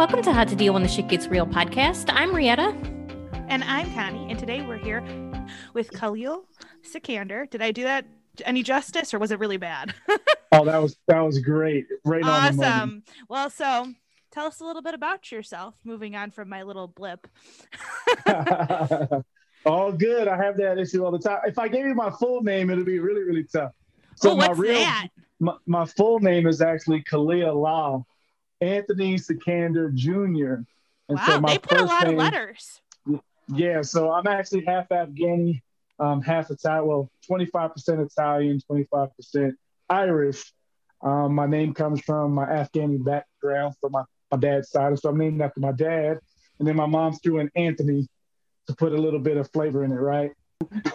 welcome to How to Deal When the Shit Gets Real podcast. I'm Rietta. And I'm Connie, and today we're here with Khalil Sikander. Did I do that any justice, or was it really bad? oh, that was that was great. Right on. Awesome. Well, so tell us a little bit about yourself. Moving on from my little blip. all good. I have that issue all the time. If I gave you my full name, it'd be really really tough. So oh, what's my real, that? My, my full name is actually Khalil Law. Anthony Sikander Jr. And wow, so they put a lot name, of letters. Yeah, so I'm actually half Afghani, um, half Italian. Well, 25% Italian, 25% Irish. Um, my name comes from my Afghani background from my, my dad's side. So I'm named after my dad. And then my mom threw in Anthony to put a little bit of flavor in it, right?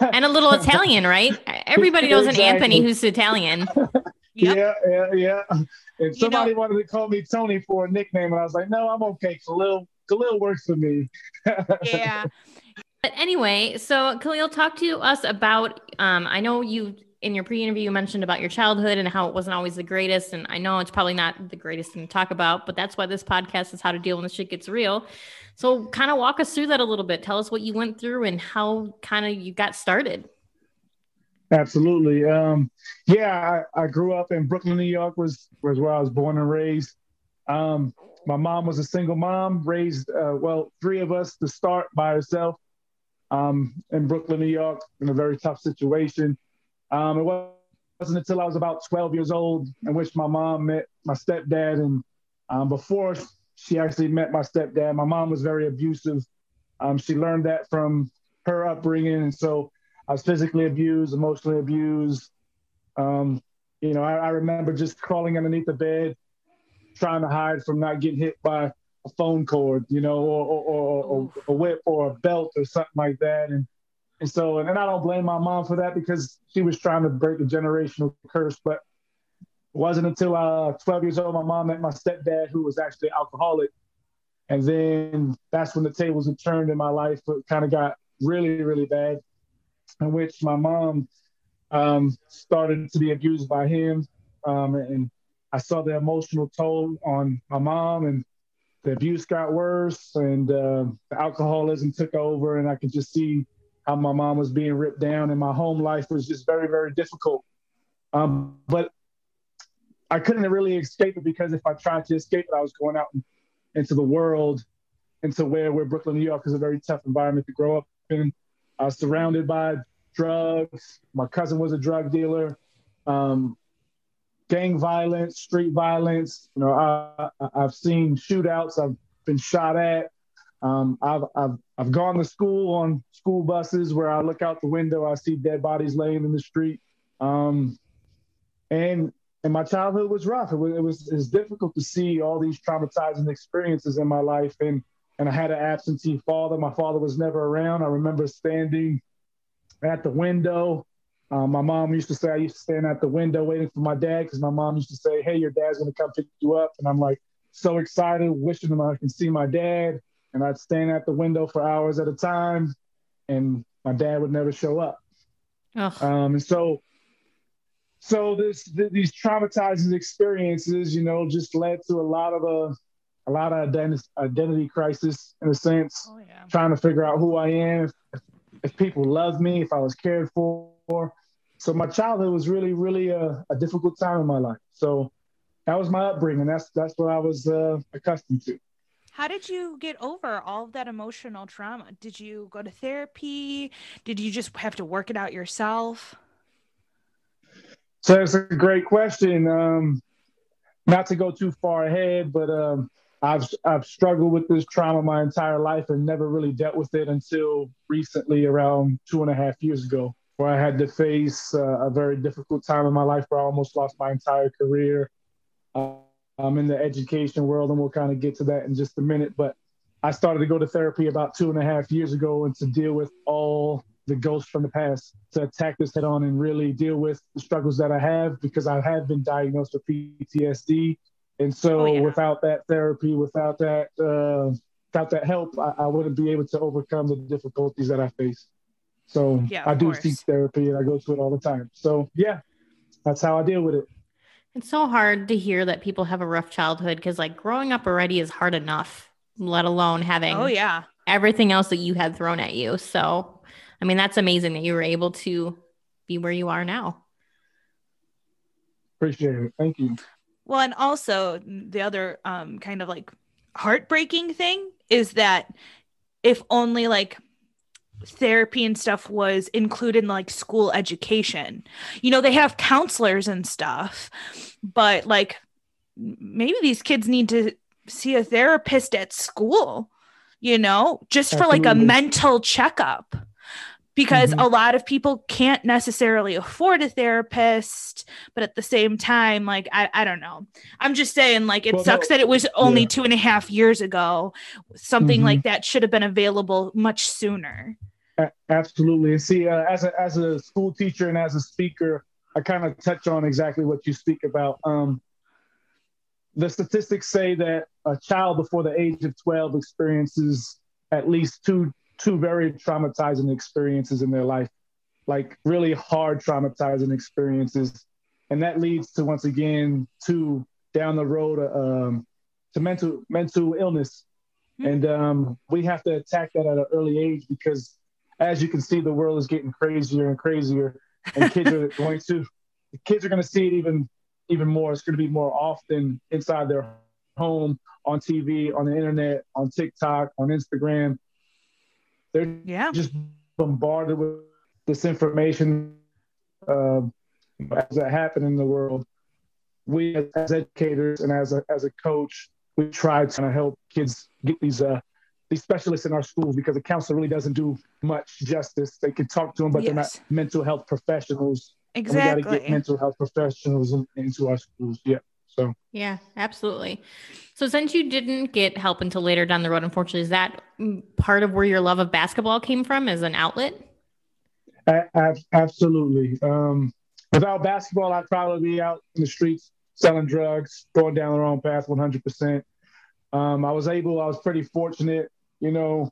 and a little Italian, right? Everybody knows exactly. an Anthony who's Italian. Yep. Yeah, yeah, yeah. And somebody you know, wanted to call me Tony for a nickname, and I was like, no, I'm okay. Khalil, Khalil works for me. yeah. But anyway, so Khalil, talk to us about. Um, I know you in your pre-interview you mentioned about your childhood and how it wasn't always the greatest, and I know it's probably not the greatest thing to talk about, but that's why this podcast is how to deal when the shit gets real. So, kind of walk us through that a little bit. Tell us what you went through and how kind of you got started. Absolutely. Um, yeah, I, I, grew up in Brooklyn, New York, was was where I was born and raised. Um, my mom was a single mom, raised uh, well three of us to start by herself um, in Brooklyn, New York, in a very tough situation. Um, it wasn't until I was about 12 years old in which my mom met my stepdad, and um, before she actually met my stepdad, my mom was very abusive. Um, she learned that from her upbringing, and so I was physically abused, emotionally abused. Um, you know, I, I, remember just crawling underneath the bed, trying to hide from not getting hit by a phone cord, you know, or, or, or, or a whip or a belt or something like that. And and so, and I don't blame my mom for that because she was trying to break the generational curse. But it wasn't until uh, 12 years old my mom met my stepdad, who was actually alcoholic. And then that's when the tables were turned in my life. It kind of got really, really bad in which my mom um, started to be abused by him. Um, and I saw the emotional toll on my mom, and the abuse got worse, and uh, the alcoholism took over, and I could just see how my mom was being ripped down, and my home life was just very, very difficult. Um, but I couldn't really escape it because if I tried to escape it, I was going out into the world, into where where Brooklyn, New York is a very tough environment to grow up in uh, surrounded by drugs. My cousin was a drug dealer. Um, gang violence, street violence. You know, I, have seen shootouts. I've been shot at. Um, I've, I've, I've gone to school on school buses where I look out the window, I see dead bodies laying in the street. Um, and and my childhood was rough. It was, it was, it was difficult to see all these traumatizing experiences in my life. And and I had an absentee father. My father was never around. I remember standing at the window. Um, my mom used to say I used to stand at the window waiting for my dad because my mom used to say, "Hey, your dad's gonna come pick you up," and I'm like so excited, wishing that I can see my dad. And I'd stand at the window for hours at a time, and my dad would never show up. Um, and so, so this th- these traumatizing experiences, you know, just led to a lot of uh, a lot of identity, identity crisis in a sense, oh, yeah. trying to figure out who I am, if, if, people love me, if I was cared for. So my childhood was really, really a, a, difficult time in my life. So that was my upbringing. That's that's what I was uh, accustomed to. How did you get over all of that emotional trauma? Did you go to therapy? Did you just have to work it out yourself? So that's a great question. Um, not to go too far ahead, but um, I've I've struggled with this trauma my entire life and never really dealt with it until recently, around two and a half years ago, where I had to face uh, a very difficult time in my life where I almost lost my entire career. Uh, I'm in the education world, and we'll kind of get to that in just a minute. But I started to go to therapy about two and a half years ago, and to deal with all the ghosts from the past, to attack this head on and really deal with the struggles that I have because I have been diagnosed with PTSD and so, oh, yeah. without that therapy, without that, uh, without that help, I, I, wouldn't be able to overcome the difficulties that I face. So yeah, I do course. seek therapy, and I go to it all the time. So yeah, that's how I deal with it. It's so hard to hear that people have a rough childhood because, like, growing up already is hard enough, let alone having Oh yeah. everything else that you had thrown at you. So, I mean, that's amazing that you were able to be where you are now. Appreciate it. Thank you. Well, and also the other um, kind of like heartbreaking thing is that if only like therapy and stuff was included in like school education, you know, they have counselors and stuff, but like maybe these kids need to see a therapist at school, you know, just for like a mental checkup. Because Mhm. a lot of people can't necessarily afford a therapist, but at the same time, like I, I don't know. I'm just saying, like, it Well, sucks no- that it was only yeah. two and a half years ago. Something Mhm. like that should have been available much sooner. A- absolutely. And see, uh, as a as a school teacher and as a speaker, I kind of touch on exactly what you speak about. Um, the statistics say that a child before the age of 12 experiences at least two two very traumatizing experiences in their life, like really hard traumatizing experiences, and that leads to once again to down the road um, to mental mental illness, Hmm. and um, we have to attack that at an early age because, as you can see, the world is getting crazier and crazier, and kids are going to kids are going to see it even even more. It's going to be more often inside their home, on TV, on the internet, on TikTok, on Instagram. They're Yeah. just bombarded with this information uh, as it happened in the world. We, as, educators and as a, as a coach, we try to kind of help kids get these uh, these specialists in our schools because a counselor really doesn't do much justice. They can talk to them, but they're not mental health professionals. And we got to get mental health professionals in, into our schools. Yeah. So Yeah, absolutely. So, since you didn't get help until later down the road, unfortunately, is that part of where your love of basketball came from as an outlet? A- ab- absolutely. Um, without basketball, I'd probably be out in the streets selling drugs, going down the wrong path 100%. Um, I was able, I was pretty fortunate. You know,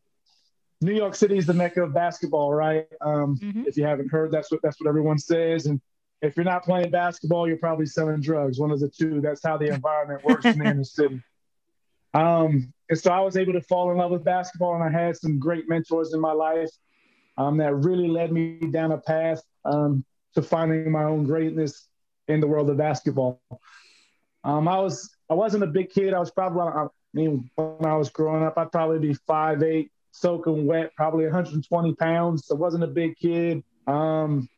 New York City is the mecca of basketball, right? Um, Mhm. If you haven't heard, that's what that's what everyone says. And if you're not playing basketball, you're probably selling drugs. One of the two. That's how the environment works in the inner city. Um, and so I was able to fall in love with basketball, and I had some great mentors in my life um, that really led me down a path um, to finding my own greatness in the world of basketball. Um, I was I wasn't a big kid. I was probably I mean when I was growing up, I'd probably be five eight, soaking wet, probably 120 pounds. So I wasn't a big kid. Um,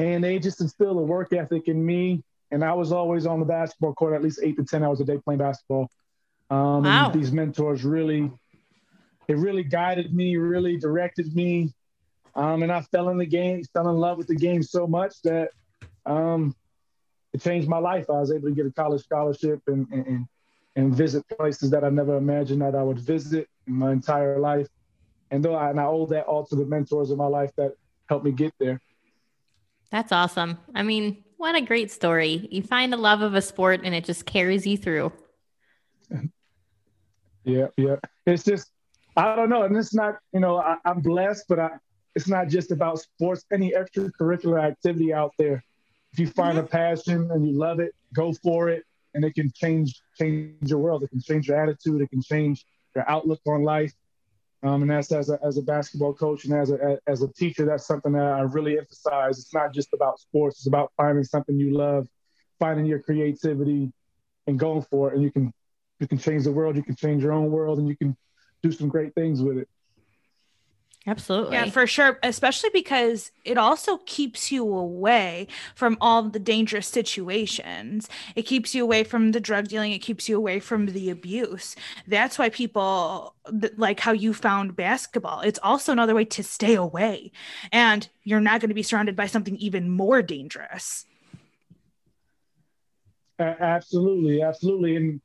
and they just instilled a work ethic in me. And I was always on the basketball court at least eight to ten hours a day playing basketball. Um, Wow. and these mentors really, it really guided me, really directed me. Um, and I fell in the game, fell in love with the game so much that um, it changed my life. I was able to get a college scholarship and, and, and, and visit places that I never imagined that I would visit in my entire life. And though I, and I owe that all to the mentors in my life that helped me get there. That's awesome. I mean, what a great story. You find a love of a sport and it just carries you through. Yeah, yeah. It's just I don't know, and it's not you know I, I'm blessed, but I it's not just about sports. Any extracurricular activity out there, if you find a mm-hmm. passion and you love it, go for it, and it can change change your world. It can change your attitude. It can change your outlook on life. Um, and that's as a, as a basketball coach and as a as a teacher, that's something that I really emphasize. It's not just about sports; it's about finding something you love, finding your creativity, and going for it. And you can you can change the world, you can change your own world, and you can do some great things with it. Absolutely. Yeah, for sure. Especially because it also keeps you away from all the dangerous situations. It keeps you away from the drug dealing. It keeps you away from the abuse. That's why people th- like how you found basketball. It's also another way to stay away. And you're not going to be surrounded by something even more dangerous. A- absolutely, absolutely, and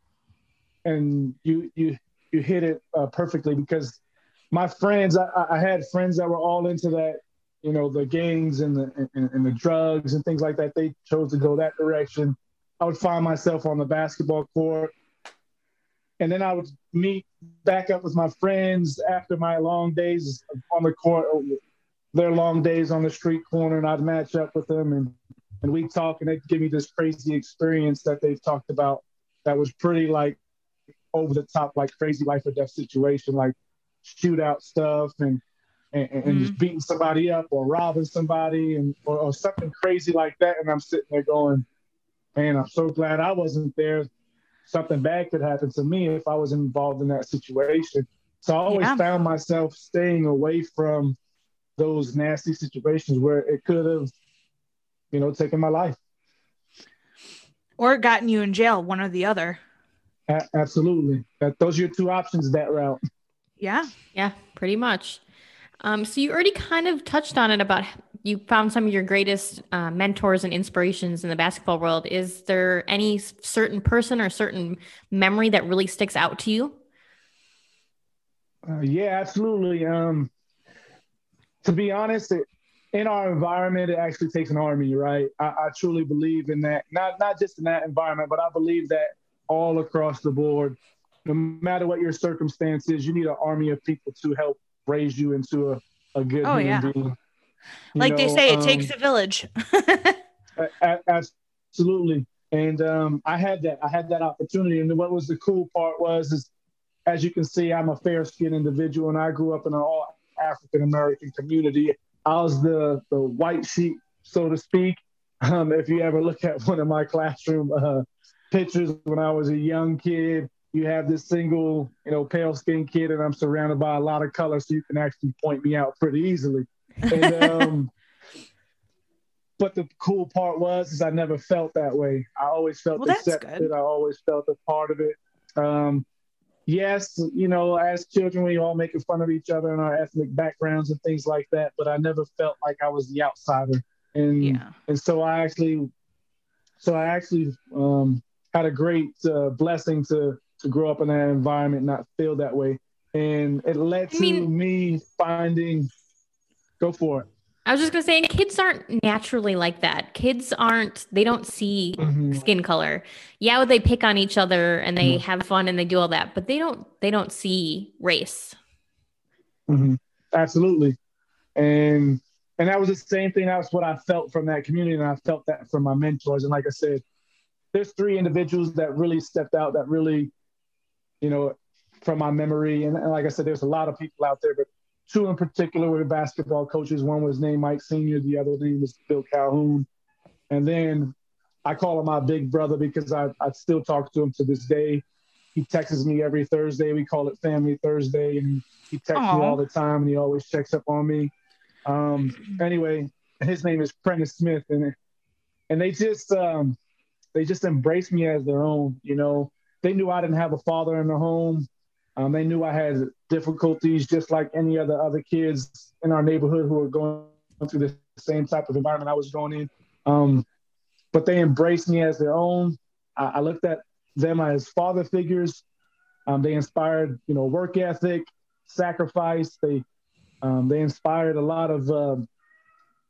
and you you you hit it uh, perfectly because my friends, I, I had friends that were all into that, you know, the gangs and the and, and the drugs and things like that. They chose to go that direction. I would find myself on the basketball court, and then I would meet back up with my friends after my long days on the court, their long days on the street corner, and I'd match up with them and and we talk, and they'd give me this crazy experience that they've talked about that was pretty like over the top, like crazy life or death situation, like shootout stuff and and, and mm-hmm. just beating somebody up or robbing somebody and or, or, something crazy like that. And I'm sitting there going, man, I'm so glad I wasn't there. Something bad could happen to me if I was involved in that situation. So I always yeah. found myself staying away from those nasty situations where it could have, you know, taken my life. Or gotten you in jail, one or the other. A- absolutely. That those are your two options that route. Yeah. Yeah, pretty much. Um, so you already kind of touched on it about you found some of your greatest uh, mentors and inspirations in the basketball world. Is there any certain person or certain memory that really sticks out to you? Uh, yeah, absolutely. Um, to be honest, it, in our environment, it actually takes an army, right? I, I truly believe in that. Not not just in that environment, but I believe that all across the board, no matter what your circumstances, you need an army of people to help raise you into a, a good oh, human yeah. being. like know, they say, it um, takes a village. absolutely. And um, I had that. I had that opportunity. And what was the cool part was, is as you can see, I'm a fair skinned individual, and I grew up in an all African American community. I was the the white sheep, so to speak. Um, if you ever look at one of my classroom uh, pictures when I was a young kid, you have this single, you know, pale skinned kid, and I'm surrounded by a lot of color, so you can actually point me out pretty easily. And, um, but the cool part was is I never felt that way. I always felt well, accepted. I always felt a part of it. Um, yes, you know, as children, we all making fun of each other and our ethnic backgrounds and things like that. But I never felt like I was the outsider, and yeah. and so I actually, so I actually um, had a great uh, blessing to to grow up in that environment, not feel that way, and it led to I mean, me finding. Go for it. I was just gonna say, kids aren't naturally like that. Kids aren't; they don't see mm-hmm. skin color. Yeah, they pick on each other and they mm-hmm. have fun and they do all that, but they don't. They don't see race. Mm-hmm. Absolutely, and and that was the same thing. That's what I felt from that community, and I felt that from my mentors. And like I said, there's three individuals that really stepped out, that really, you know, from my memory. And, and like I said, there's a lot of people out there, but two in particular were basketball coaches. One was named Mike Senior, the other name was Bill Calhoun. And then I call him my big brother because I, I still talk to him to this day. He texts me every Thursday. We call it Family Thursday, and he texts Aww. me all the time, and he always checks up on me. Um, anyway, his name is Prentice Smith, and and they just um, they just embraced me as their own. You know, they knew I didn't have a father in the home. Um, they knew I had difficulties just like any other other kids in our neighborhood who were going through the same type of environment I was going in. Um, but they embraced me as their own. I, I looked at them as father figures. Um, they inspired, you know, work ethic, sacrifice. They um, they inspired a lot of uh,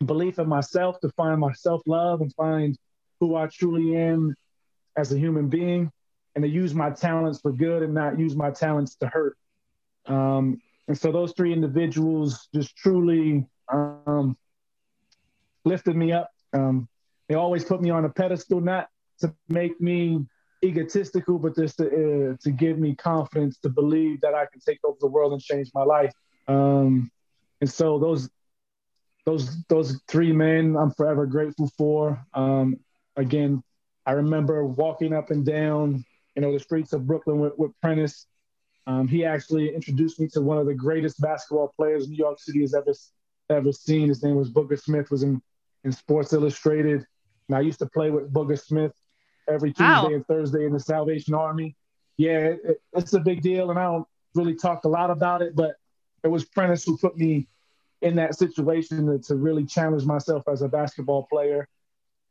belief in myself to find my self love and find who I truly am as a human being and to use my talents for good and not use my talents to hurt. Um, and so those three individuals just truly um, lifted me up. Um, they always put me on a pedestal, not to make me egotistical, but just to, uh, to give me confidence to believe that I can take over the world and change my life. Um, and so those those those three men, I'm forever grateful for. Um, again, I remember walking up and down you know, the streets of Brooklyn with, with Prentice. Um, he actually introduced me to one of the greatest basketball players New York City has ever ever seen. His name was Booger Smith. Was in in Sports Illustrated, and I used to play with Booger Smith every Tuesday wow. and Thursday in the Salvation Army. Yeah, it, it, it's a big deal, and I don't really talk a lot about it, but it was Prentice who put me in that situation to, to really challenge myself as a basketball player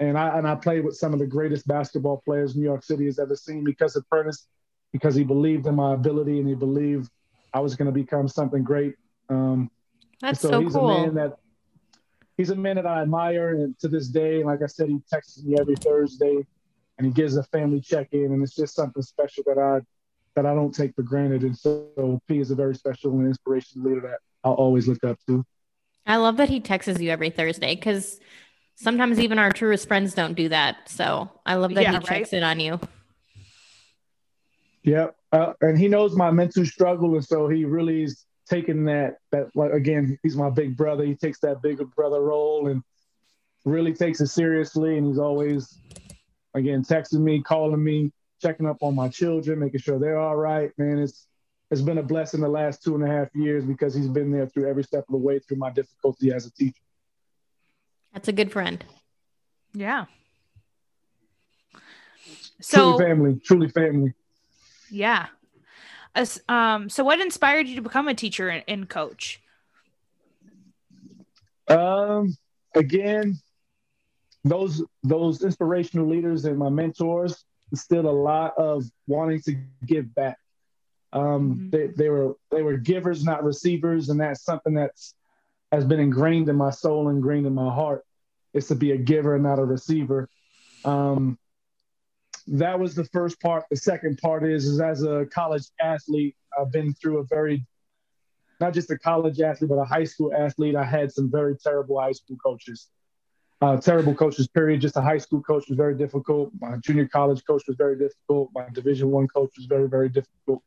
and I and I played with some of the greatest basketball players New York City has ever seen because of Prentice, because he believed in my ability and he believed I was going to become something great. Um, That's so, so, he's cool. a man that he's a man that I admire, and to this day, like I said, he texts me every Thursday, and he gives a family check-in, and it's just something special that I that I don't take for granted. And so P is a very special and inspirational leader that I'll always look up to. I love that he texts you every Thursday because sometimes even our truest friends don't do that. So I love that Yeah, he right? checks in on you. Yeah, Uh, and he knows my mental struggle, and so he really is taking that. That like again, he's my big brother. He takes that bigger brother role and really takes it seriously. And he's always, again, texting me, calling me, checking up on my children, making sure they're all right. Man, it's it's been a blessing the last two and a half years because he's been there through every step of the way through my difficulty as a teacher. That's a good friend. Yeah. So truly family, truly family. yeah. As, um, so what inspired you to become a teacher and, and coach? Um, again, those those inspirational leaders and my mentors instilled a lot of wanting to give back. Um, Mhm. they, they were they were givers, not receivers, and that's something that's has been ingrained in my soul, ingrained in my heart. Is to be a giver, and not a receiver. Um, that was the first part. The second part is, is as a college athlete, I've been through a very not just a college athlete, but a high school athlete. I had some very terrible high school coaches. Uh, terrible coaches, period. Just a high school coach was very difficult. My junior college coach was very difficult. My division one coach was very, very difficult.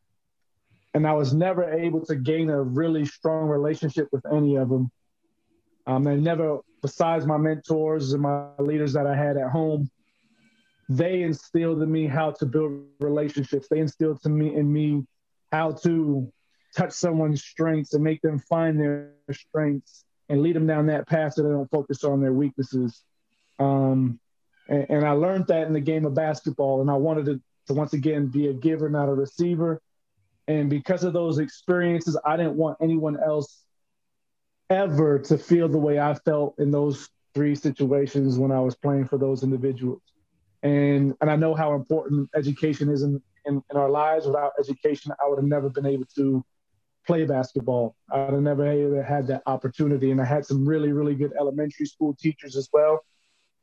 And I was never able to gain a really strong relationship with any of them. Um, they never, besides my mentors and my leaders that I had at home, they instilled in me how to build relationships. They instilled to me in me how to touch someone's strengths and make them find their strengths and lead them down that path so they don't focus on their weaknesses. Um, and, and I learned that in the game of basketball, and I wanted to, to once again be a giver, not a receiver. And because of those experiences, I didn't want anyone else ever to feel the way I felt in those three situations when I was playing for those individuals. And and I know how important education is in, in, in our lives. Without education, I would have never been able to play basketball. I would have never had that opportunity. And I had some really, really good elementary school teachers as well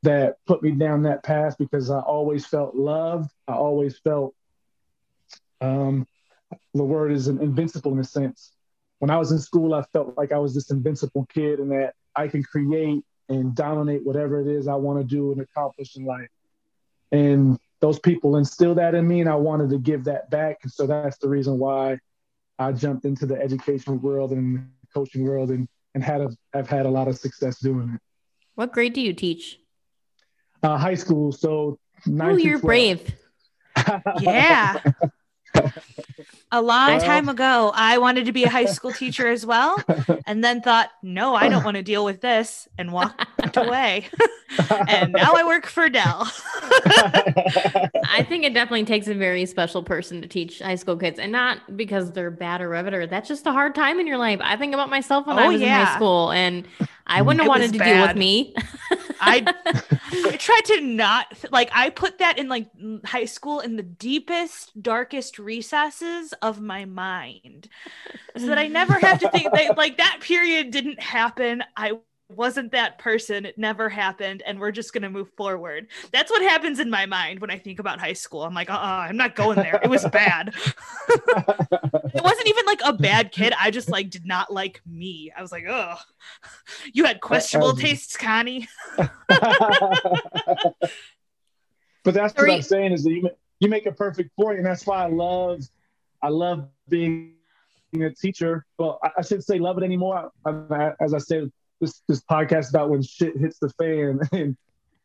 that put me down that path because I always felt loved. I always felt um, the word is invincible in a sense. When I was in school, I felt like I was this invincible kid and that I can create and dominate whatever it is I want to do and accomplish in life. And those people instilled that in me, and I wanted to give that back. And so that's the reason why I jumped into the education world and coaching world and, and had a, I've had a lot of success doing it. What grade do you teach? Uh, high school, so Oh, you're 12. brave. Yeah. A long Well- time ago, I wanted to be a high school teacher as well, and then thought, no, I don't want to deal with this, and walked away. and now I work for Dell. I think it definitely takes a very special person to teach high school kids, and not because they're bad or whatever. That's just a hard time in your life. I think about myself when I Oh, was in high school, and I wouldn't have wanted to deal with me. I I tried to not like I put that in like high school in the deepest, darkest recesses of my mind, so that I never have to think that like that period didn't happen. I wasn't that person. It never happened, and we're just gonna move forward. That's what happens in my mind when I think about high school. I'm like, uh, uh I'm not going there. It was bad. it wasn't even like a bad kid. I just like did not like me. I was like, oh, you had questionable um, tastes, Connie. but that's what I'm saying is that you make, you make a perfect point, and that's why I love I love being a teacher. Well, I, I shouldn't say love it anymore. I, I, as I said, this this podcast about when shit hits the fan, and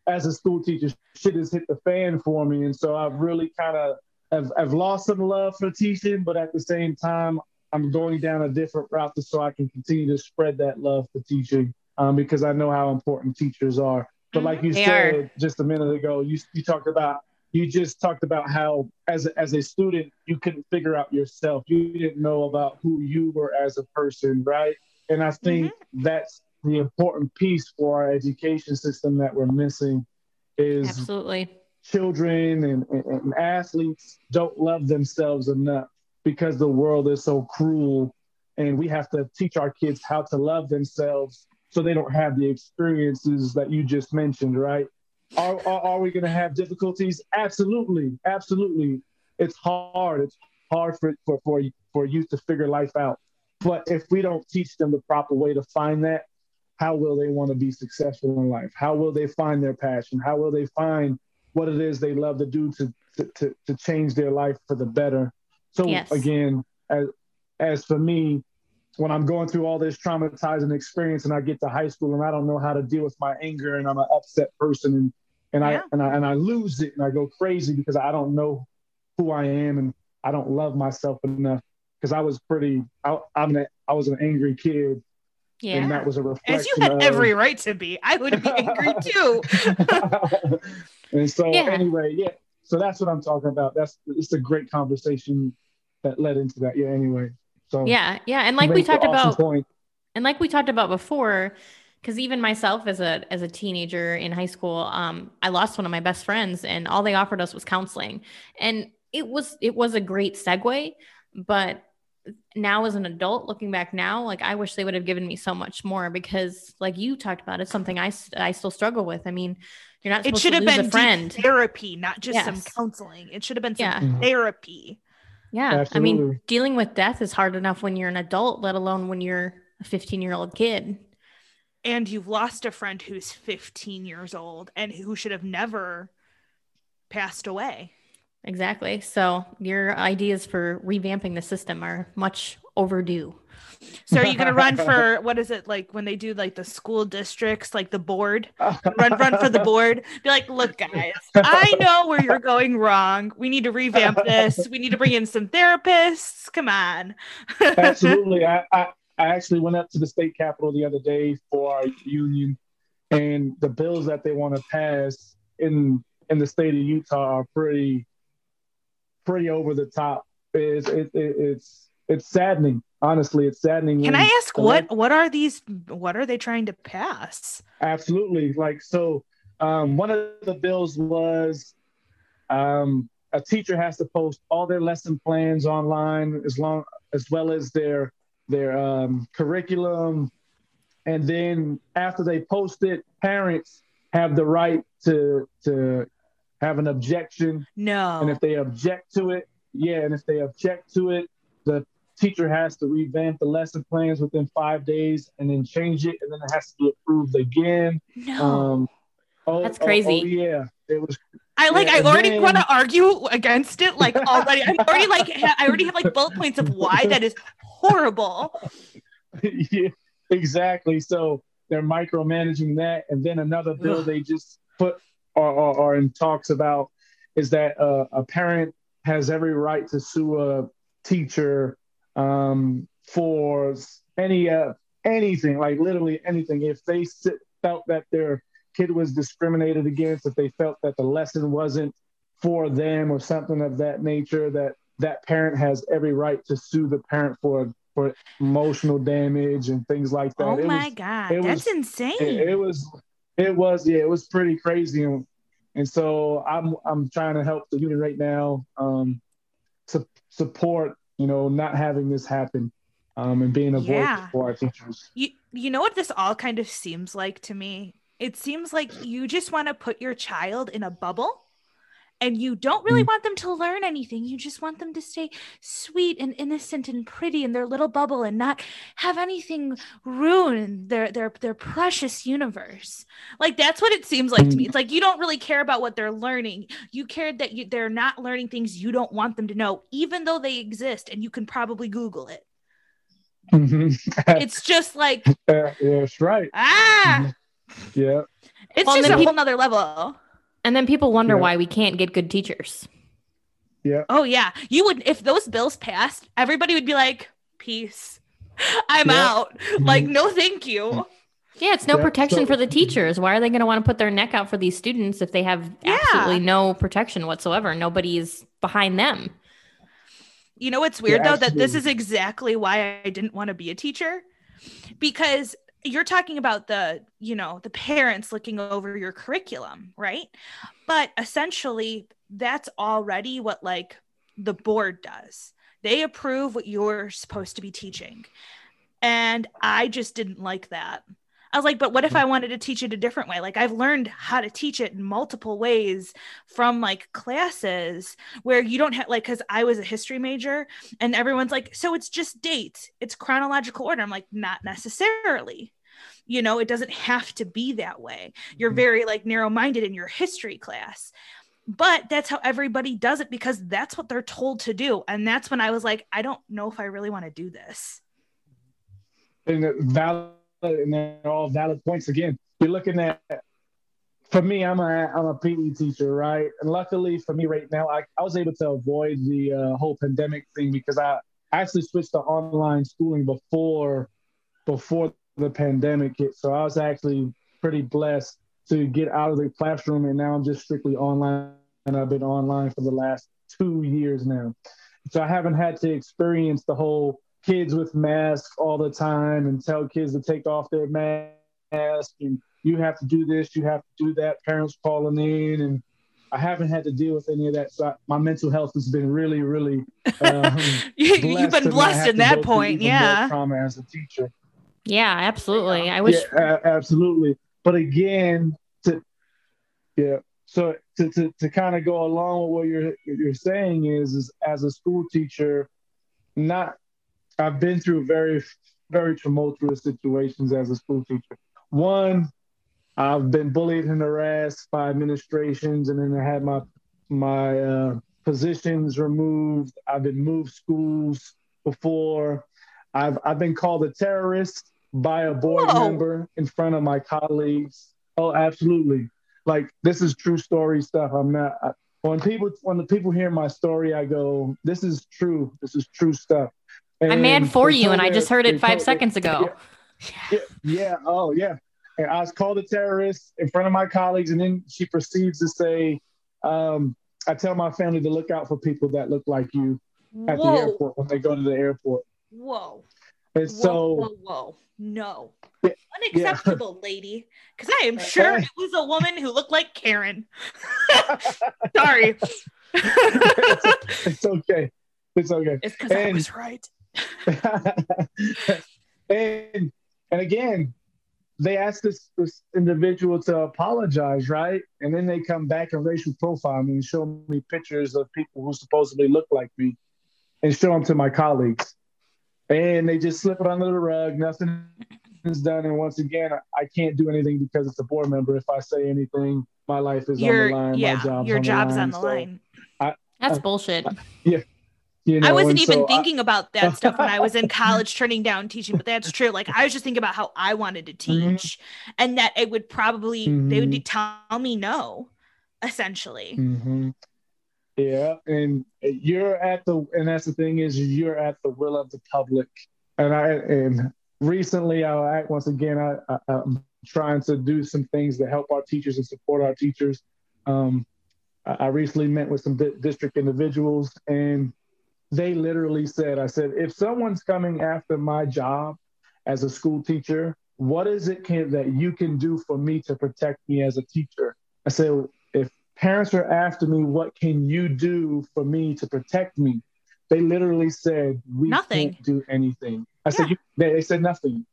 as a school teacher, shit has hit the fan for me, and so I've really kind of I've, I've lost some love for teaching, but at the same time, I'm going down a different route so I can continue to spread that love for teaching um, because I know how important teachers are. But like you They said are. just a minute ago, you you talked about you just talked about how as a, as a student you couldn't figure out yourself. You didn't know about who you were as a person, right? And I think that's the important piece for our education system that we're missing is Absolutely. children and, and, and athletes don't love themselves enough because the world is so cruel and we have to teach our kids how to love themselves so they don't have the experiences that you just mentioned right? Are, are, are we going to have difficulties? Absolutely absolutely. It's hard it's hard for, for, for, for youth to figure life out. But if we don't teach them the proper way to find that how will they want to be successful in life? How will they find their passion? How will they find what it is they love to do to to, to, change their life for the better? So yes. again, as as for me, when I'm going through all this traumatizing experience and I get to high school and I don't know how to deal with my anger and I'm an upset person and and yeah. I and I and I lose it and I go crazy because I don't know who I am and I don't love myself enough because I was pretty I, I'm an, I was an angry kid yeah. And that was a reflection. As you had of... every right to be. I would be angry too. and so yeah. anyway, yeah. So that's what I'm talking about. That's it's a great conversation that led into that. Yeah, anyway. So yeah, yeah. And like we talked awesome about point. and like we talked about before, because even myself as a as a teenager in high school, um, I lost one of my best friends and all they offered us was counseling. And it was it was a great segue, but now as an adult looking back now like i wish they would have given me so much more because like you talked about it's something i i still struggle with i mean you're not it should have been a friend therapy not just yes. some counseling it should have been some yeah. Mm-hmm. therapy yeah Absolutely. i mean dealing with death is hard enough when you're an adult let alone when you're a 15 year old kid and you've lost a friend who's 15 years old and who should have never passed away Exactly. So your ideas for revamping the system are much overdue. So are you going to run for what is it like when they do like the school districts, like the board, run run for the board? Be like, look, guys, I know where you're going wrong. We need to revamp this. We need to bring in some therapists. Come on. Absolutely. I, I I actually went up to the state capitol the other day for our union, and the bills that they want to pass in in the state of Utah are pretty pretty over the top. It's it, it, it's it's saddening. Honestly, it's saddening. Can I ask what what are these? What are they trying to pass? Absolutely. Like so, um, one of the bills was um, a teacher has to post all their lesson plans online as long as well as their their um, curriculum, and then after they post it, parents have the right to to have an objection. No. And if they object to it, yeah, and if they object to it, the teacher has to revamp the lesson plans within five days and then change it, and then it has to be approved again. No. Um, oh, That's crazy. Oh, oh, yeah, it was. I like. Yeah, I already then... want to argue against it. Like already, I'm already like. I already have like bullet points of why that is horrible. yeah, exactly. So they're micromanaging that, and then another bill Ugh. they just put or, or, or in talks about is that uh, a parent has every right to sue a teacher um, for any uh, anything, like literally anything. If they sit, felt that their kid was discriminated against, if they felt that the lesson wasn't for them or something of that nature, that that parent has every right to sue the parent for for emotional damage and things like that. Oh it my was, god, that's was, insane! It, it was it was yeah, it was pretty crazy, and, and so I'm I'm trying to help the union right now um, to support you know not having this happen um, and being a yeah. voice for our teachers. You you know what this all kind of seems like to me? It seems like you just want to put your child in a bubble and you don't really mm. want them to learn anything. You just want them to stay sweet and innocent and pretty in their little bubble and not have anything ruin their their their precious universe. Like that's what it seems like mm. to me. Mm. It's like you don't really care about what they're learning. You care that you, they're not learning things you don't want them to know, even though they exist and you can probably Google it. Mm-hmm. it's just like yeah, that's right. Ah, mm-hmm. yeah. It's well, just a whole nother level. And then people wonder yeah. why we can't get good teachers. Yeah. Oh yeah. You would if those bills passed, everybody would be like, "Peace. I'm yeah. out." Mm-hmm. Like, "No, thank you." Yeah, it's no yeah. protection so, for the teachers. Why are they going to want to put their neck out for these students if they have absolutely no protection whatsoever? Nobody's behind them. You know what's weird though that this is exactly why I didn't want to be a teacher because you're talking about the you know the parents looking over your curriculum right? But essentially that's already what like the board does. They approve what you're supposed to be teaching. And i just didn't like that i was like but what if i wanted to teach it a different way? Like i've learned how to teach it in multiple ways from like classes where you don't have like because i was a history major and everyone's like so it's just dates. It's chronological order. I'm like not necessarily. You know it doesn't have to be that way. You're Mhm. very like narrow minded in your history class. But that's how everybody does it because that's what they're told to do. And that's when i was like i don't know if i really want to do this. And valid and they're all valid points. Again you're looking at for me i'm a i'm a pe teacher right? And luckily for me right now i, I was able to avoid the uh, whole pandemic thing because i actually switched to online schooling before before the pandemic hit. So i was actually pretty blessed to get out of the classroom and now i'm just strictly online and i've been online for the last two years now. So i haven't had to experience the whole kids with masks all the time and tell kids to take off their mask and you have to do this, you have to do that, parents calling in and I haven't had to deal with any of that. So I, my mental health has been really, really um, you, you've been blessed in that point yeah Trauma as a teacher. Yeah, absolutely. I wish Yeah, a- absolutely. But again, to yeah, so to to, to kind of go along with what you're you're saying is is as a school teacher, not I've been through very very tumultuous situations as a school teacher. One, I've been bullied and harassed by administrations, and then I had my my uh, positions removed. I've been moved schools before. I've I've been called a terrorist by a board Whoa. member in front of my colleagues. Oh, absolutely. Like this is true story stuff. I'm not. I, when people when the people hear my story, I go, "This is true. This is true stuff." I'm mad for you, and I just heard it five seconds ago. yeah, yeah. Oh, yeah. And I was called a terrorist in front of my colleagues, and then she proceeds to say, um, "I tell my family to look out for people that look like you at the airport when they go to the airport." whoa And whoa, so, whoa, whoa, no. Yeah, Unacceptable, lady. Because I am sure it was a woman who looked like Karen. Sorry. it's okay. It's okay. it's because I And- was right. and and again, they asked this this individual to apologize, right? And then they come back and racial profile me and show me pictures of people who supposedly look like me, and show them to my colleagues, and they just slip it under the rug. Nothing is done, and once again, I, I can't do anything because it's a board member. If I say anything, my life is on the line. yeah, my job's your on job's the line. on the So, line. That's Uh, bullshit. you know, I wasn't even so I- thinking about that stuff when I was in college turning down teaching, but that's true. Like I was just thinking about how I wanted to Mhm. teach and that it would probably they would Mhm. tell me no, essentially. hmm Yeah, and you're at the, and that's the thing is you're at the will of the public. And I, and recently, I once again, I, I I'm trying to do some things to help our teachers and support our teachers. Um, I, I recently met with some di- district individuals, and they literally said, "I said, if someone's coming after my job as a school teacher, what is it can, that you can do for me to protect me as a teacher?" I said, if parents are after me, what can you do for me to protect me? They literally said, we Nothing. can't do anything. I said, Yeah. you, they, they said nothing.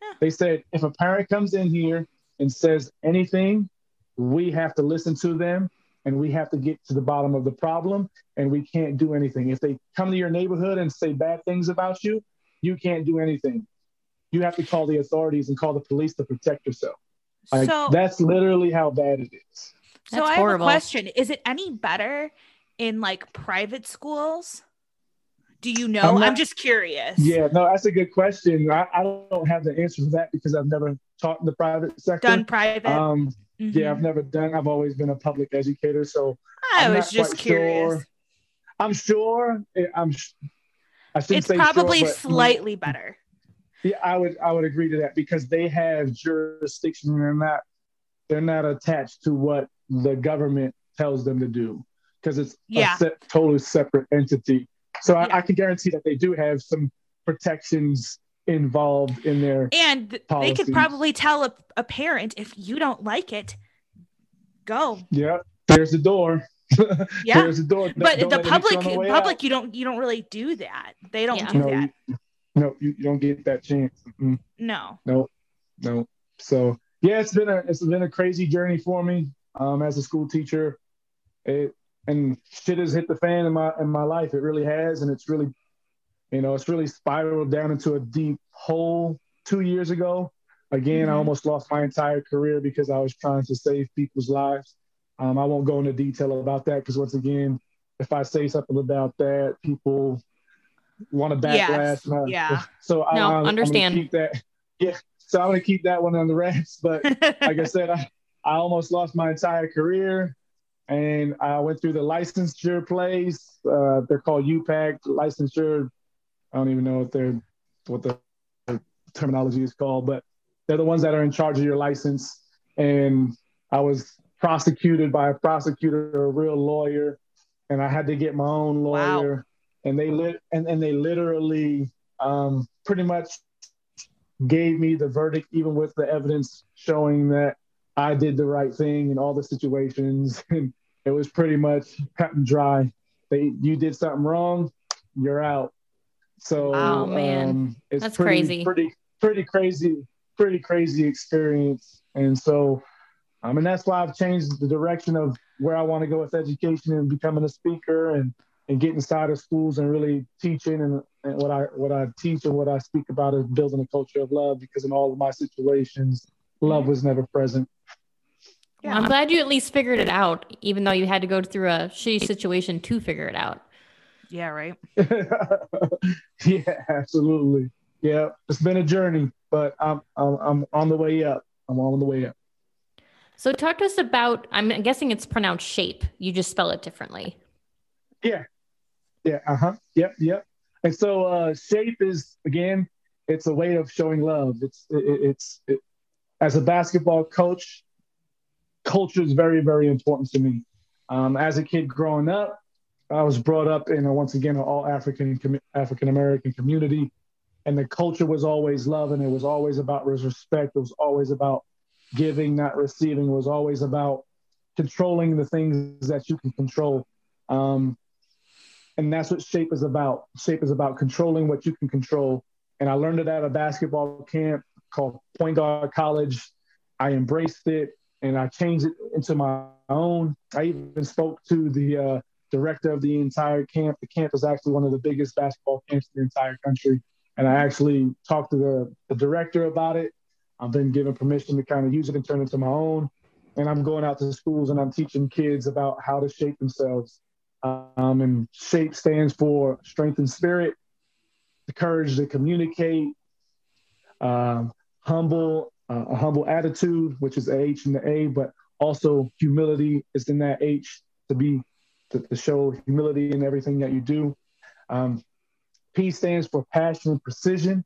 Yeah. They said, if a parent comes in here and says anything, we have to listen to them and we have to get to the bottom of the problem and we can't do anything. If they come to your neighborhood and say bad things about you, you can't do anything. You have to call the authorities and call the police to protect yourself. Like, so that's literally how bad it is. so That's I have a question. Is it any better in like private schools? Do you know? I'm I'm, just curious. Yeah, no, that's a good question. I, I don't have the answer to that because I've never taught in the private sector. Done private. Um, Mhm. yeah, I've never done. I've always been a public educator, so I I'm was just curious. sure. I'm sure. eh, I'm. I It's say sure, probably but- slightly better. Yeah, I would. I would agree to that because they have jurisdiction. and They're not. They're not attached to what the government tells them to do because it's Yeah. a totally separate entity. So Yeah. I, I can guarantee that they do have some protections involved in their And th- they could probably tell a, a parent if you don't like it, go. Yeah, there's the door. Yeah. there's the door. But Don't the let it be public thrown public out. you don't you don't really do that. They don't Yeah. do No, that. you, no, you, you don't get that chance. Mm, No. no, no. So yeah, it's been a it's been a crazy journey for me um, as a school teacher. It and shit has hit the fan in my in my life. It really has, and it's really, you know, it's really spiraled down into a deep hole two years ago. Again, Mhm. I almost lost my entire career because I was trying to save people's lives. Um, I won't go into detail about that because once again, if I say something about that, people want to backlash. I- yeah. So I, No, I'm- I'm gonna understand. keep that. Yeah. So I'm gonna keep that one on the wraps. But like I said, I, I almost lost my entire career. And I went through the licensure place. Uh, they're called UPPAC licensure. I don't even know what they're what the terminology is called, but they're the ones that are in charge of your license. And I was prosecuted by a prosecutor, a real lawyer, and I had to get my own Wow. lawyer. And they lit and, and they literally um, pretty much gave me the verdict, even with the evidence showing that I did the right thing in all the situations. And it was pretty much cut and dry. They you did something wrong, you're out. So Wow, man. um, it's That's pretty, crazy. pretty, pretty crazy, pretty crazy experience. And so, I mean, that's why I've changed the direction of where I want to go with education and becoming a speaker and and get inside of schools and really teaching and, and what I what I teach and what I speak about is building a culture of love because in all of my situations, love was never present. Well, I'm glad you at least figured it out, even though you had to go through a shitty situation to figure it out. Yeah, right. yeah, absolutely. Yeah, it's been a journey, but I'm I'm, I'm on the way up. I'm on the way up. So talk to us about I'm guessing it's pronounced shape. You just spell it differently. Yeah. Yeah. Uh huh. Yep. Yep. And so uh, shape is again, it's a way of showing love. It's it, it's it, as a basketball coach, culture is very very important to me. Um, as a kid growing up, I was brought up in a, once again an all African African American community, and the culture was always love, and it was always about respect. It was always about giving, not receiving. It was always about controlling the things that you can control. Um, and that's what shape is about. Shape is about controlling what you can control. And I learned it at a basketball camp called Point Guard College. I embraced it and I changed it into my own. I even spoke to the uh, director of the entire camp. The camp is actually one of the biggest basketball camps in the entire country. And I actually talked to the, the director about it. I've been given permission to kind of use it and turn it into my own. And I'm going out to schools and I'm teaching kids about how to shape themselves. Um, and SCHAPE stands for strength and spirit, the courage to communicate, um, humble, uh, a humble attitude, which is H and the A, but also humility is in that H to be to, to show humility in everything that you do. Um, P stands for passion and precision.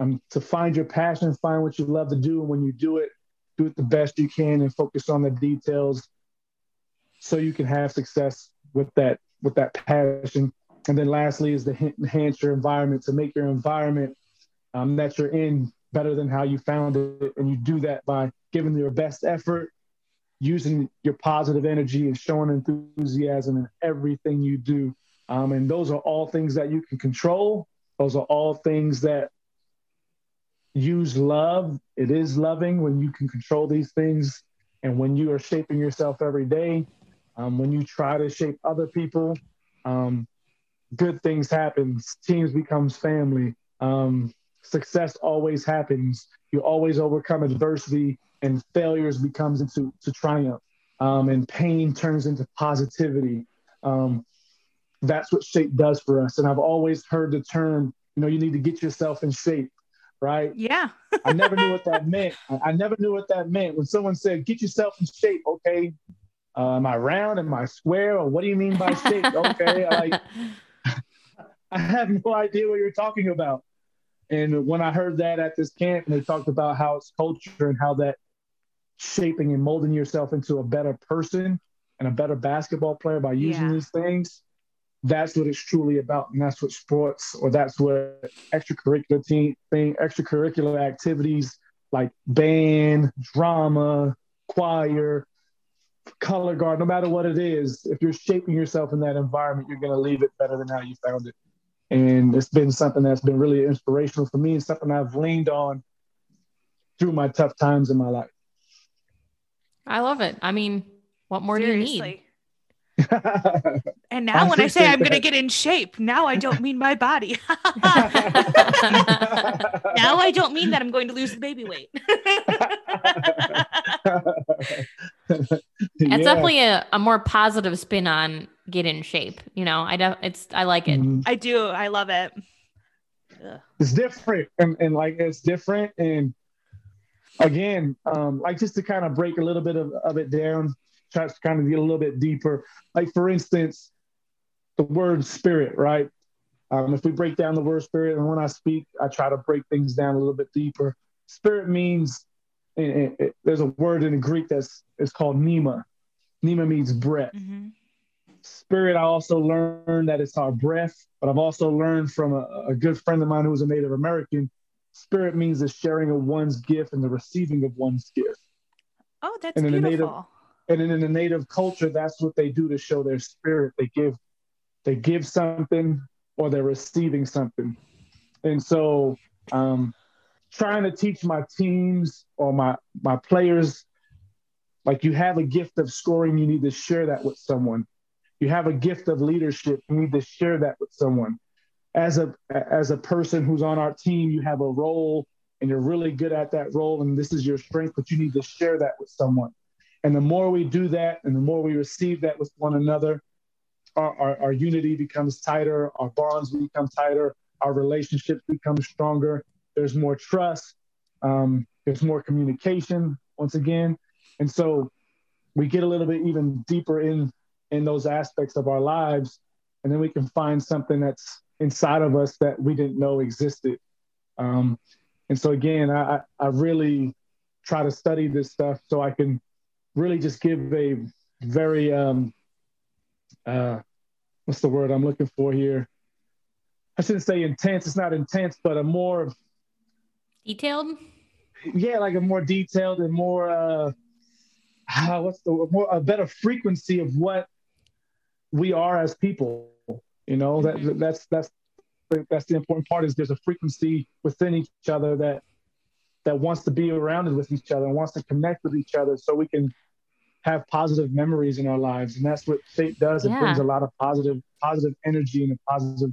Um, to find your passion, find what you love to do, and when you do it, do it the best you can and focus on the details so you can have success with that with that passion. And then lastly is to enhance your environment to make your environment um, that you're in better than how you found it. And you do that by giving your best effort, using your positive energy and showing enthusiasm in everything you do. Um, and those are all things that you can control. Those are all things that use love. It is loving when you can control these things. And when you are shaping yourself every day, um, when you try to shape other people, um, good things happen. Teams becomes family. Um, success always happens. You always overcome adversity, and failures becomes into to triumph. Um, and pain turns into positivity. Um, that's what shape does for us. And I've always heard the term, you know, you need to get yourself in shape, right? Yeah. I never knew what that meant. I, never knew what that meant. When someone said, get yourself in shape, okay, uh, am I round? Am I square? Or what do you mean by shape? okay, like I have no idea what you're talking about. And when I heard that at this camp, and they talked about how it's culture and how that shaping and molding yourself into a better person and a better basketball player by using Yeah. these things, that's what it's truly about. And that's what sports or that's what extracurricular team thing, extracurricular activities like band, drama, choir, color guard, no matter what it is, if you're shaping yourself in that environment, you're going to leave it better than how you found it. And it's been something that's been really inspirational for me and something I've leaned on through my tough times in my life. I love it. I mean, what more do you need? And now I when I say appreciate I'm going to get in shape, now I don't mean my body. now I don't mean that I'm going to lose the baby weight. It's Yeah. definitely a, a more positive spin on get in shape. You know, I don't. It's I like it. Mhm. I do. I love it. Ugh. it's different and, and like it's different and again um like just to kind of break a little bit of, of it down try to kind of get a little bit deeper like for instance the word spirit right um if we break down the word spirit and when i speak i try to break things down a little bit deeper spirit means and- and it- there's a word in the greek that's it's called pneuma pneuma means breath Mhm. Spirit, I also learned that it's our breath, but I've also learned from a, a good friend of mine who was a Native American. Spirit means the sharing of one's gift and the receiving of one's gift. Oh, that's And in the native- beautiful. And in the native culture, that's what they do to show their spirit. They give, they give something or they're receiving something. And so, um, trying to teach my teams or my my players, like you have a gift of scoring, you need to share that with someone. You have a gift of leadership, you need to share that with someone. As a as a person who's on our team, you have a role and you're really good at that role, and this is your strength, but you need to share that with someone. And the more we do that, and the more we receive that with one another, our, our, our unity becomes tighter, our bonds become tighter, our relationships become stronger. There's more trust, um, there's more communication once again, and so we get a little bit even deeper in in those aspects of our lives, and then we can find something that's inside of us that we didn't know existed. Um, and so again, I, I really try to study this stuff so I can really just give a very um, uh, what's the word I'm looking for here? I shouldn't say intense. It's not intense, but a more Detailed. yeah, like a more detailed and more uh, what's the more a better frequency of what we are as people. You know that Mhm. that's that's that's the important part is there's a frequency within each other that that wants to be around with each other and wants to connect with each other so we can have positive memories in our lives and that's what faith does it Yeah. brings a lot of positive positive energy and a positive,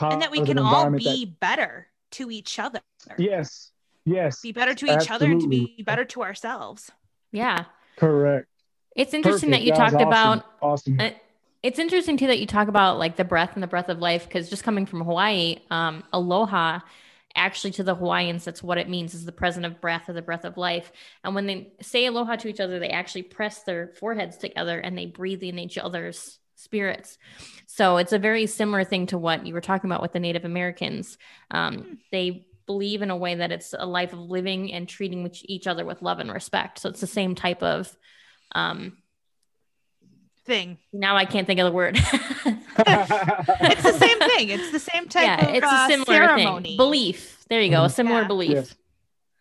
and that we can all be that- better to each other. yes yes Be better to each other and to be better to ourselves. Yeah. correct It's interesting Perfect. that you was talked awesome. about awesome It's interesting too that you talk about like the breath and the breath of life because just coming from Hawaii, um, aloha actually to the Hawaiians, that's what it means is the present of breath or the breath of life. And when they say aloha to each other, they actually press their foreheads together and they breathe in each other's spirits. So it's a very similar thing to what you were talking about with the Native Americans. Um, they believe in a way that it's a life of living and treating each other with love and respect. So it's the same type of um, Thing. now I can't think of the word. It's the same thing. It's the same type yeah, of it's uh, a similar ceremony. thing. Belief. There you go. A Mhm. similar Yeah. belief. Yes.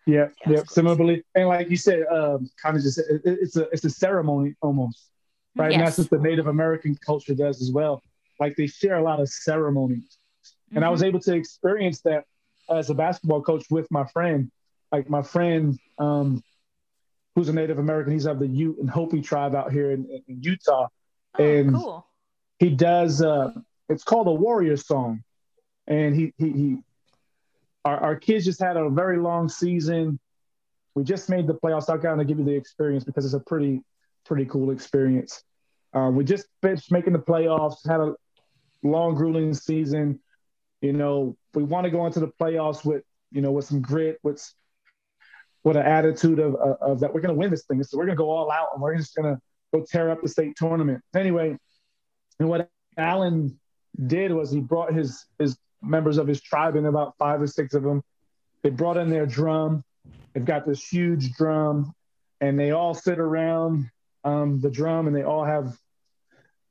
Yeah, Yes. yeah, similar belief. And like you said, um, kind of just it, it's a it's a ceremony almost, right? And that's what the Native American culture does as well. Like they share a lot of ceremonies, and I Mm-hmm. was able to experience that as a basketball coach with my friend. Like my friend, um, who's a Native American, he's of the Ute and Hopi tribe out here in, in Utah. Oh, and- cool. he does uh it's called a warrior song. And he he, he our, our kids just had a very long season. We just made the playoffs. I'll kind of give you the experience because it's a pretty pretty cool experience. Uh, we just finished making the playoffs had a long grueling season. You know we want to go into the playoffs with you know with some grit with with an attitude of, of, of that we're going to win this thing so we're going to go all out and we're just going to go tear up the state tournament anyway and what Alan did was he brought his his members of his tribe in about five or six of them. They brought in their drum. They've got this huge drum, and they all sit around um, the drum, and they all have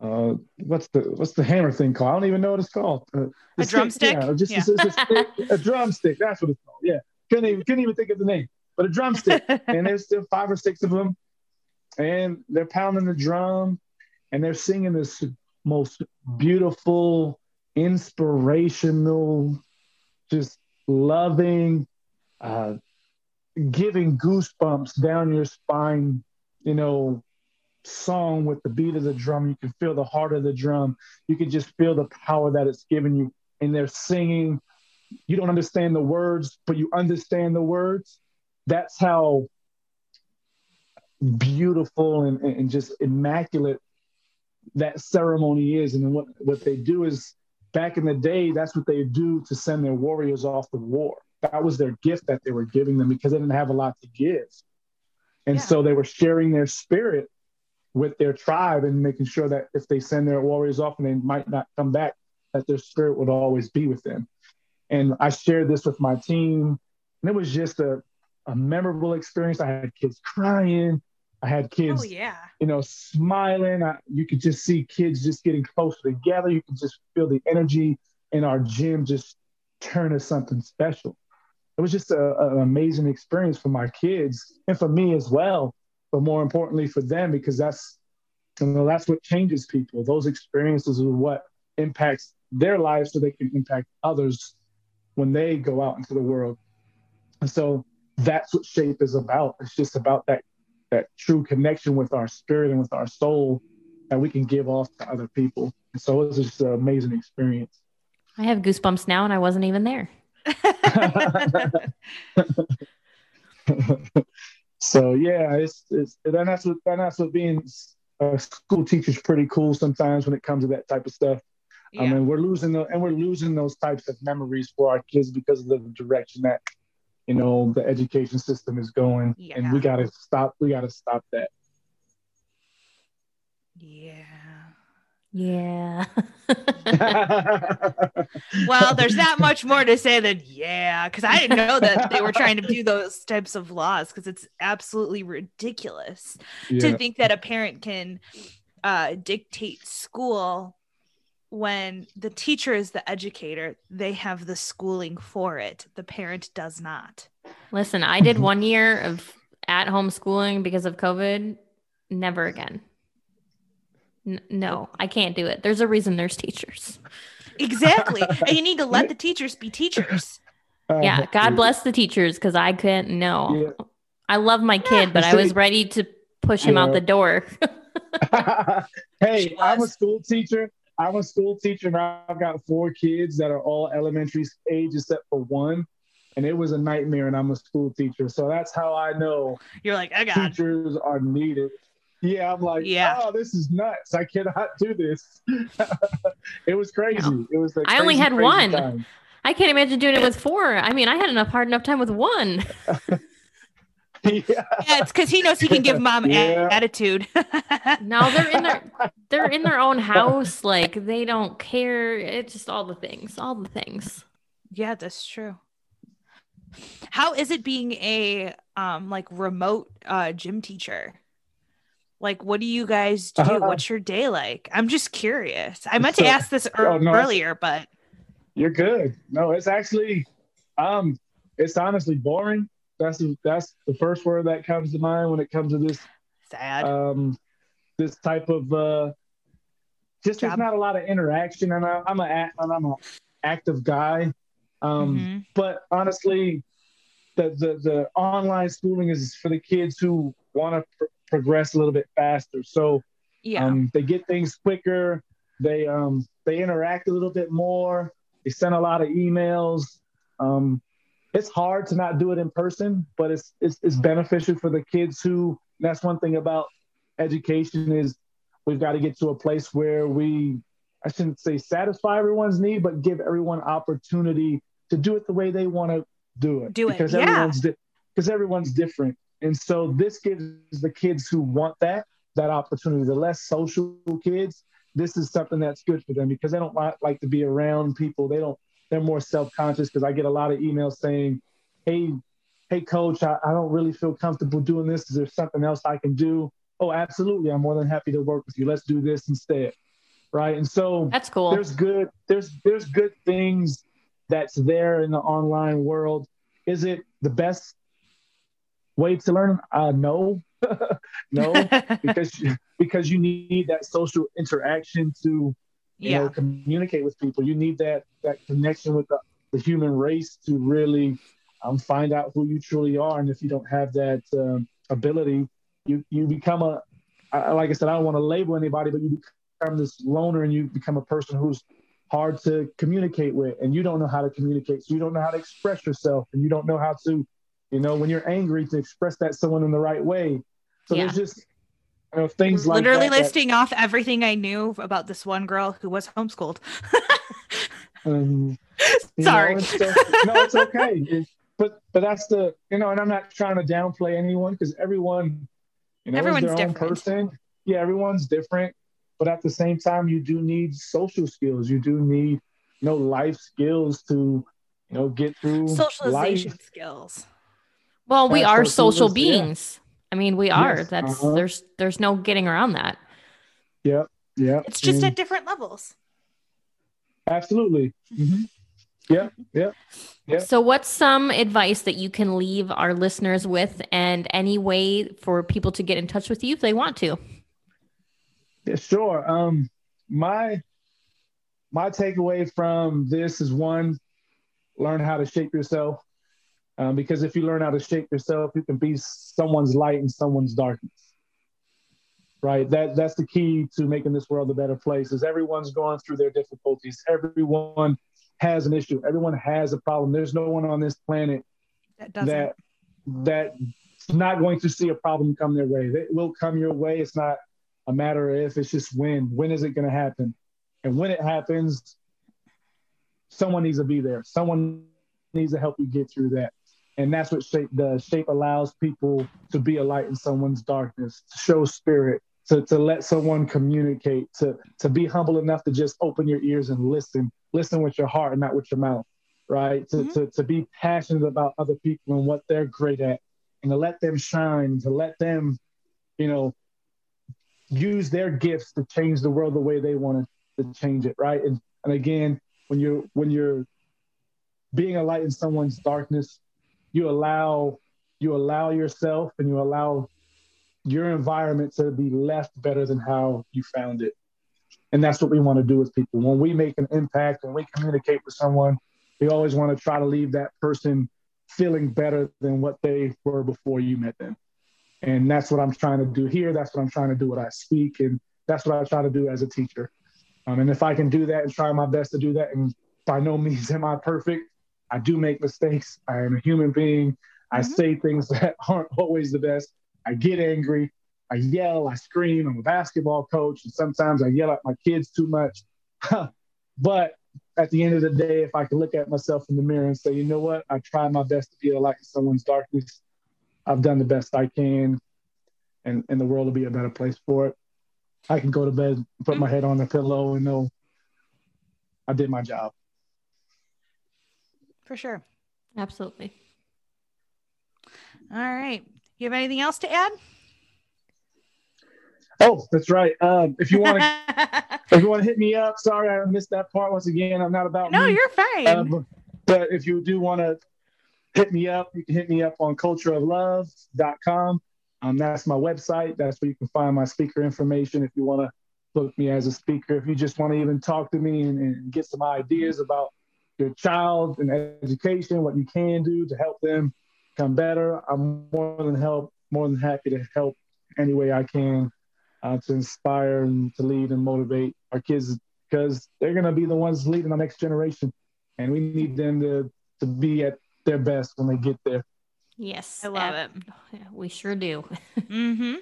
uh, what's the what's the hammer thing called? I don't even know what it's called. Uh, A drumstick? Yeah, just Yeah. It's, it's a, stick, a drumstick. That's what it's called. Yeah, couldn't even couldn't even think of the name, but a drumstick and there's still five or six of them, and they're pounding the drum, and they're singing this most beautiful, inspirational, just loving, uh, giving goosebumps down your spine, you know, song with the beat of the drum. You can feel the heart of the drum. You can just feel the power that it's giving you. And they're singing you don't understand the words, but you understand the words. That's how beautiful and, and just immaculate that ceremony is. And what, what they do is back in the day, that's what they do to send their warriors off to war. That was their gift that they were giving them because they didn't have a lot to give. And yeah. so they were sharing their spirit with their tribe and making sure that if they send their warriors off and they might not come back, that their spirit would always be with them. And I shared this with my team, and it was just a, a memorable experience. I had kids crying. I had kids, oh, yeah. you know, smiling. I, you could just see kids just getting closer together. You could just feel the energy in our gym just turn to something special. It was just a, an amazing experience for my kids and for me as well, but more importantly for them because that's, you know, that's what changes people. Those experiences are what impacts their lives so they can impact others when they go out into the world. And so that's what shape is about. It's just about that that true connection with our spirit and with our soul that we can give off to other people. And so it was just an amazing experience. I have goosebumps now and I wasn't even there. so yeah, it's it's and that's what and that's what being a school teacher is pretty cool sometimes when it comes to that type of stuff. Yeah. I mean, we're losing the, and we're losing those types of memories for our kids because of the direction that you know the education system is going, yeah. and we got to stop. We got to stop that. Yeah. Yeah. well, there's not much more to say than yeah, because I didn't know that they were trying to do those types of laws because it's absolutely ridiculous yeah. to think that a parent can uh, dictate school when the teacher is the educator, they have the schooling for it. The parent does not. Listen, I did one year of at home schooling because of COVID. Never again. N- no, I can't do it. There's a reason there's teachers. Exactly. and you need to let the teachers be teachers. Uh, yeah. God bless the teachers because I couldn't know. Yeah. I love my kid, but I was ready to push him out the door. hey, I'm a school teacher I'm a school teacher and I've got four kids that are all elementary age except for one. And it was a nightmare, and I'm a school teacher. So that's how I know you're like, I got teachers are needed. Yeah, I'm like, yeah. oh, this is nuts. I cannot do this. it was crazy. No. It was. I only had one. Time. I can't imagine doing it with four. I mean, I had enough hard enough time with one. yeah. yeah, it's because he knows he can give mom yeah. a- attitude. no, they're in their they're in their own house. Like they don't care. It's just all the things, all the things. Yeah, that's true. How is it being a um like remote uh gym teacher? Like, what do you guys do? Uh, What's your day like? I'm just curious. I meant so, to ask this er- oh, no, earlier, but you're good. No, it's actually um it's honestly boring that's the, that's the first word that comes to mind when it comes to this sad. um this type of uh just Job. there's not a lot of interaction and I, I'm a I'm a active guy. Um mm-hmm. but honestly the, the the online schooling is for the kids who want to pr- progress a little bit faster. So yeah. um, they get things quicker. They um they interact a little bit more. They send a lot of emails. Um it's hard to not do it in person, but it's it's, it's beneficial for the kids who. That's one thing about education is we've got to get to a place where we I shouldn't say satisfy everyone's need, but give everyone opportunity to do it the way they want to do it. Do it because yeah. everyone's because di- everyone's different, and so this gives the kids who want that that opportunity. The less social kids, this is something that's good for them because they don't like to be around people. They don't they're more self-conscious because I get a lot of emails saying, "Hey, hey, coach, I, I don't really feel comfortable doing this. Is there something else I can do?" Oh, absolutely. I'm more than happy to work with you. Let's do this instead. Right. And so that's cool. There's good, there's there's good things that's there in the online world. Is it the best way to learn? Uh no. no, because because you need that social interaction to you yeah. know communicate with people you need that that connection with the, the human race to really um, find out who you truly are and if you don't have that um, ability you you become a I, like i said i don't want to label anybody but you become this loner and you become a person who's hard to communicate with, and you don't know how to communicate, so you don't know how to express yourself, and you don't know how to, you know, when you're angry, to express that someone in the right way. So Yeah. there's just know, things like Literally that that- listing off everything I knew about this one girl who was homeschooled. Um, Sorry. know, no, it's okay. It- but but that's the you know, and I'm not trying to downplay anyone because everyone, you know, Everyone's their own different. person. Yeah, everyone's different. But at the same time, you do need social skills. You do need you know life skills to you know get through Socialization life. skills. Well, we That's are social beings. yeah. Beings. I mean, we are. Yes, That's uh-huh. there's there's no getting around that. Yeah, yeah. It's just and- at different levels. absolutely. Mhm. Yep, yep. Yeah. So, what's some advice that you can leave our listeners with, and any way for people to get in touch with you if they want to? Yeah, sure. Um, my my takeaway from this is one: learn how to shape yourself. Um, because if you learn how to shape yourself, you can be someone's light in someone's darkness. Right. That that's the key to making this world a better place. Is everyone's going through their difficulties. Everyone has an issue. Everyone has a problem. There's no one on this planet That doesn't. that that's not going to see a problem come their way. It will come your way. It's not a matter of if, it's just when. When is it going to happen? And when it happens, someone needs to be there. Someone needs to help you get through that. And that's what shape does. Shape allows people to be a light in someone's darkness, to show spirit, to, to let someone communicate, to, to be humble enough to just open your ears and listen. Listen with your heart and not with your mouth, right? To, Mhm. to, to be passionate about other people and what they're great at and to let them shine, to let them, you know, use their gifts to change the world the way they want to change it, right? And, and again, when you're when you're being a light in someone's darkness, you allow you allow yourself and you allow your environment to be left better than how you found it. And that's what we want to do with people. When we make an impact, when we communicate with someone, we always want to try to leave that person feeling better than what they were before you met them. And that's what I'm trying to do here. That's what I'm trying to do when I speak. And that's what I try to do as a teacher. Um, and if I can do that and try my best to do that, and by no means am I perfect, I do make mistakes. I am a human being. I Mhm. say things that aren't always the best. I get angry. I yell. I scream. I'm a basketball coach. And sometimes I yell at my kids too much. but at the end of the day, if I can look at myself in the mirror and say, you know what, I tried my best to be a light in someone's darkness. I've done the best I can, and, and the world will be a better place for it. I can go to bed, put my head on the pillow, and know I did my job. For sure. Absolutely. All right. You have anything else to add? Oh, that's right. Um, if you want to, if you want to hit me up, sorry I missed that part once again. I'm not about no, me. you're fine. But, but if you do want to hit me up, you can hit me up on cultureofluv.com. Um, that's my website. That's where you can find my speaker information if you want to book me as a speaker. If you just want to even talk to me and, and get some ideas about your child and education, what you can do to help them become better, I'm more than help, more than happy to help any way I can uh, to inspire and to lead and motivate our kids because they're going to be the ones leading the next generation and we need them to to be at their best when they get there. Yes. I love it. We sure do. mm-hmm.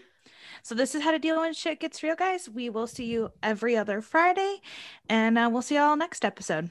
So this is how to deal when shit gets real, guys. We will see you every other Friday, and uh, we'll see y'all next episode.